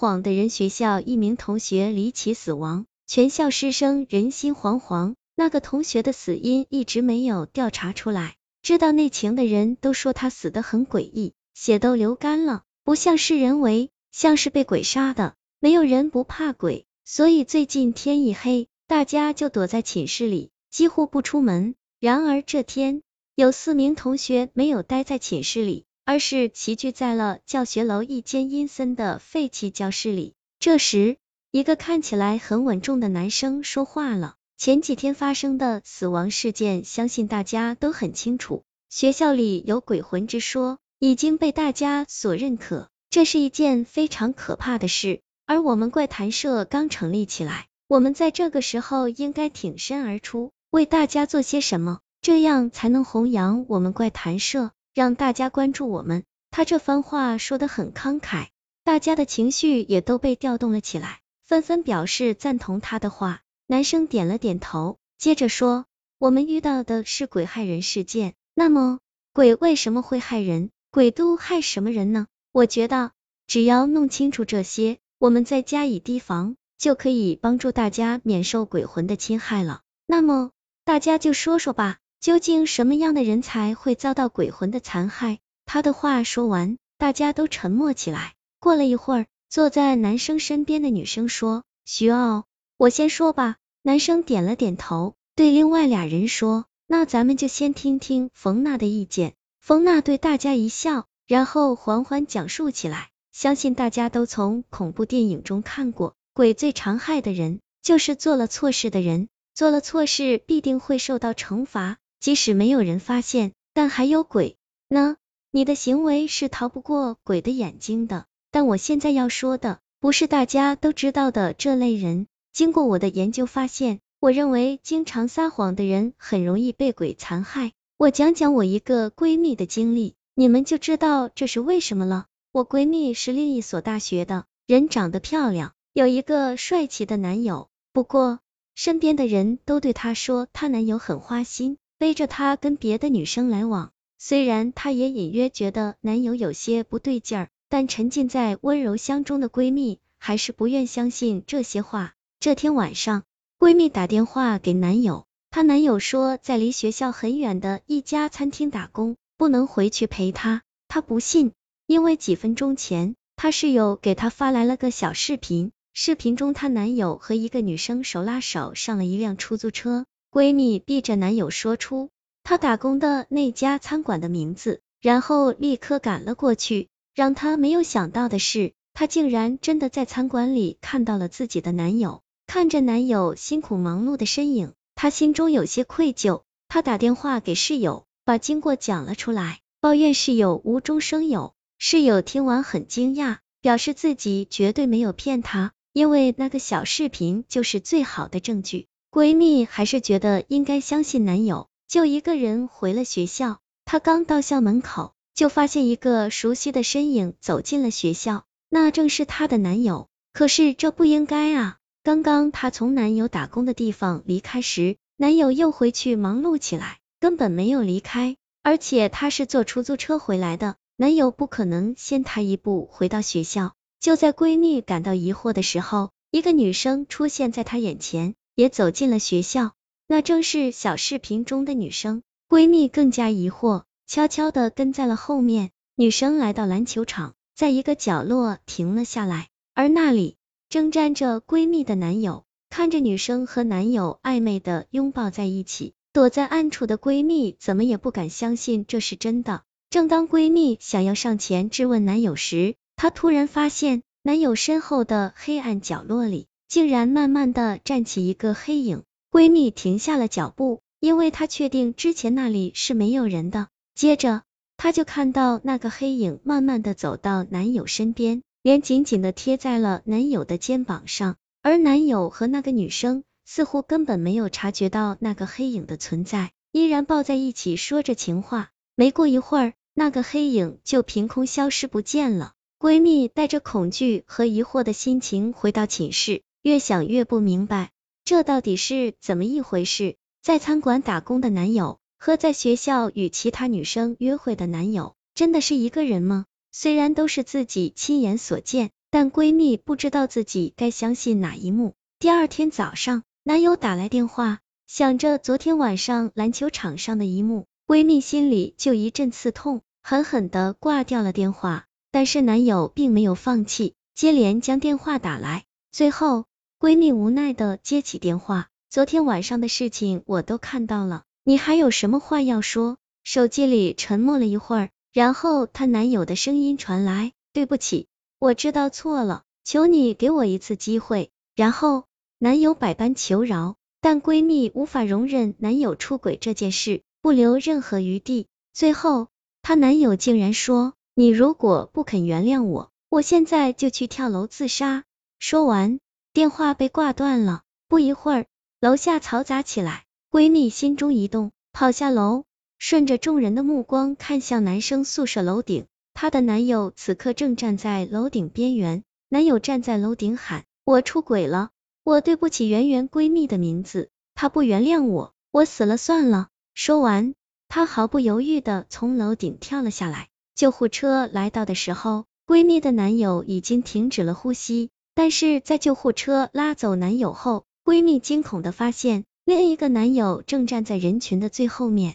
谎的人学校一名同学离奇死亡，全校师生人心惶惶。那个同学的死因一直没有调查出来，知道内情的人都说他死得很诡异，血都流干了，不像是人为，像是被鬼杀的。没有人不怕鬼，所以最近天一黑，大家就躲在寝室里，几乎不出门。然而这天，有四名同学没有待在寝室里，而是齐聚在了教学楼一间阴森的废弃教室里。这时，一个看起来很稳重的男生说话了。前几天发生的死亡事件，相信大家都很清楚。学校里有鬼魂之说，已经被大家所认可，这是一件非常可怕的事。而我们怪谈社刚成立起来，我们在这个时候应该挺身而出，为大家做些什么，这样才能弘扬我们怪谈社，让大家关注我们。他这番话说的很慷慨，大家的情绪也都被调动了起来，纷纷表示赞同他的话。男生点了点头，接着说：“我们遇到的是鬼害人事件，那么鬼为什么会害人？鬼都害什么人呢？我觉得只要弄清楚这些，我们再加以提防，就可以帮助大家免受鬼魂的侵害了。那么大家就说说吧，究竟什么样的人才会遭到鬼魂的残害？”他的话说完，大家都沉默起来。过了一会儿，坐在男生身边的女生说：“徐傲，我先说吧。”男生点了点头，对另外俩人说：“那咱们就先听听冯娜的意见。”冯娜对大家一笑，然后缓缓讲述起来。相信大家都从恐怖电影中看过，鬼最常害的人就是做了错事的人，做了错事必定会受到惩罚，即使没有人发现，但还有鬼呢。你的行为是逃不过鬼的眼睛的。但我现在要说的，不是大家都知道的这类人。经过我的研究发现，我认为经常撒谎的人很容易被鬼残害。我讲讲我一个闺蜜的经历，你们就知道这是为什么了。我闺蜜是另一所大学的，人长得漂亮，有一个帅气的男友。不过身边的人都对她说，她男友很花心，背着她跟别的女生来往。虽然她也隐约觉得男友有些不对劲儿，但沉浸在温柔乡中的闺蜜还是不愿相信这些话。这天晚上，闺蜜打电话给男友，她男友说在离学校很远的一家餐厅打工，不能回去陪她。她不信，因为几分钟前，她室友给她发来了个小视频，视频中她男友和一个女生手拉手上了一辆出租车。闺蜜逼着男友说出她打工的那家餐馆的名字，然后立刻赶了过去。让她没有想到的是，她竟然真的在餐馆里看到了自己的男友。看着男友辛苦忙碌的身影，她心中有些愧疚。她打电话给室友，把经过讲了出来，抱怨室友无中生有。室友听完很惊讶，表示自己绝对没有骗她，因为那个小视频就是最好的证据。闺蜜还是觉得应该相信男友，就一个人回了学校。她刚到校门口，就发现一个熟悉的身影走进了学校，那正是她的男友。可是这不应该啊！刚刚她从男友打工的地方离开时，男友又回去忙碌起来，根本没有离开。而且她是坐出租车回来的，男友不可能先她一步回到学校。就在闺蜜感到疑惑的时候，一个女生出现在她眼前，也走进了学校。那正是小视频中的女生。闺蜜更加疑惑，悄悄的跟在了后面。女生来到篮球场，在一个角落停了下来，而那里。正站着闺蜜的男友，看着女生和男友暧昧的拥抱在一起，躲在暗处的闺蜜怎么也不敢相信这是真的。正当闺蜜想要上前质问男友时，她突然发现男友身后的黑暗角落里，竟然慢慢的站起一个黑影。闺蜜停下了脚步，因为她确定之前那里是没有人的。接着，她就看到那个黑影慢慢的走到男友身边。脸紧紧的贴在了男友的肩膀上，而男友和那个女生似乎根本没有察觉到那个黑影的存在，依然抱在一起说着情话。没过一会儿，那个黑影就凭空消失不见了。闺蜜带着恐惧和疑惑的心情回到寝室，越想越不明白，这到底是怎么一回事？在餐馆打工的男友和在学校与其他女生约会的男友，真的是一个人吗？虽然都是自己亲眼所见，但闺蜜不知道自己该相信哪一幕。第二天早上，男友打来电话，想着昨天晚上篮球场上的一幕，闺蜜心里就一阵刺痛，狠狠的挂掉了电话。但是男友并没有放弃，接连将电话打来，最后闺蜜无奈的接起电话，昨天晚上的事情我都看到了，你还有什么话要说？手机里沉默了一会儿，然后她男友的声音传来，对不起，我知道错了，求你给我一次机会。然后男友百般求饶，但闺蜜无法容忍男友出轨这件事，不留任何余地。最后她男友竟然说。你如果不肯原谅我，我现在就去跳楼自杀。说完，电话被挂断了。不一会儿，楼下嘈杂起来，闺蜜心中一动，跑下楼，顺着众人的目光看向男生宿舍楼顶。她的男友此刻正站在楼顶边缘，男友站在楼顶喊：“我出轨了，我对不起圆圆闺蜜的名字，她不原谅我，我死了算了。”说完，她毫不犹豫的从楼顶跳了下来。救护车来到的时候，闺蜜的男友已经停止了呼吸。但是在救护车拉走男友后，闺蜜惊恐的发现，另一个男友正站在人群的最后面。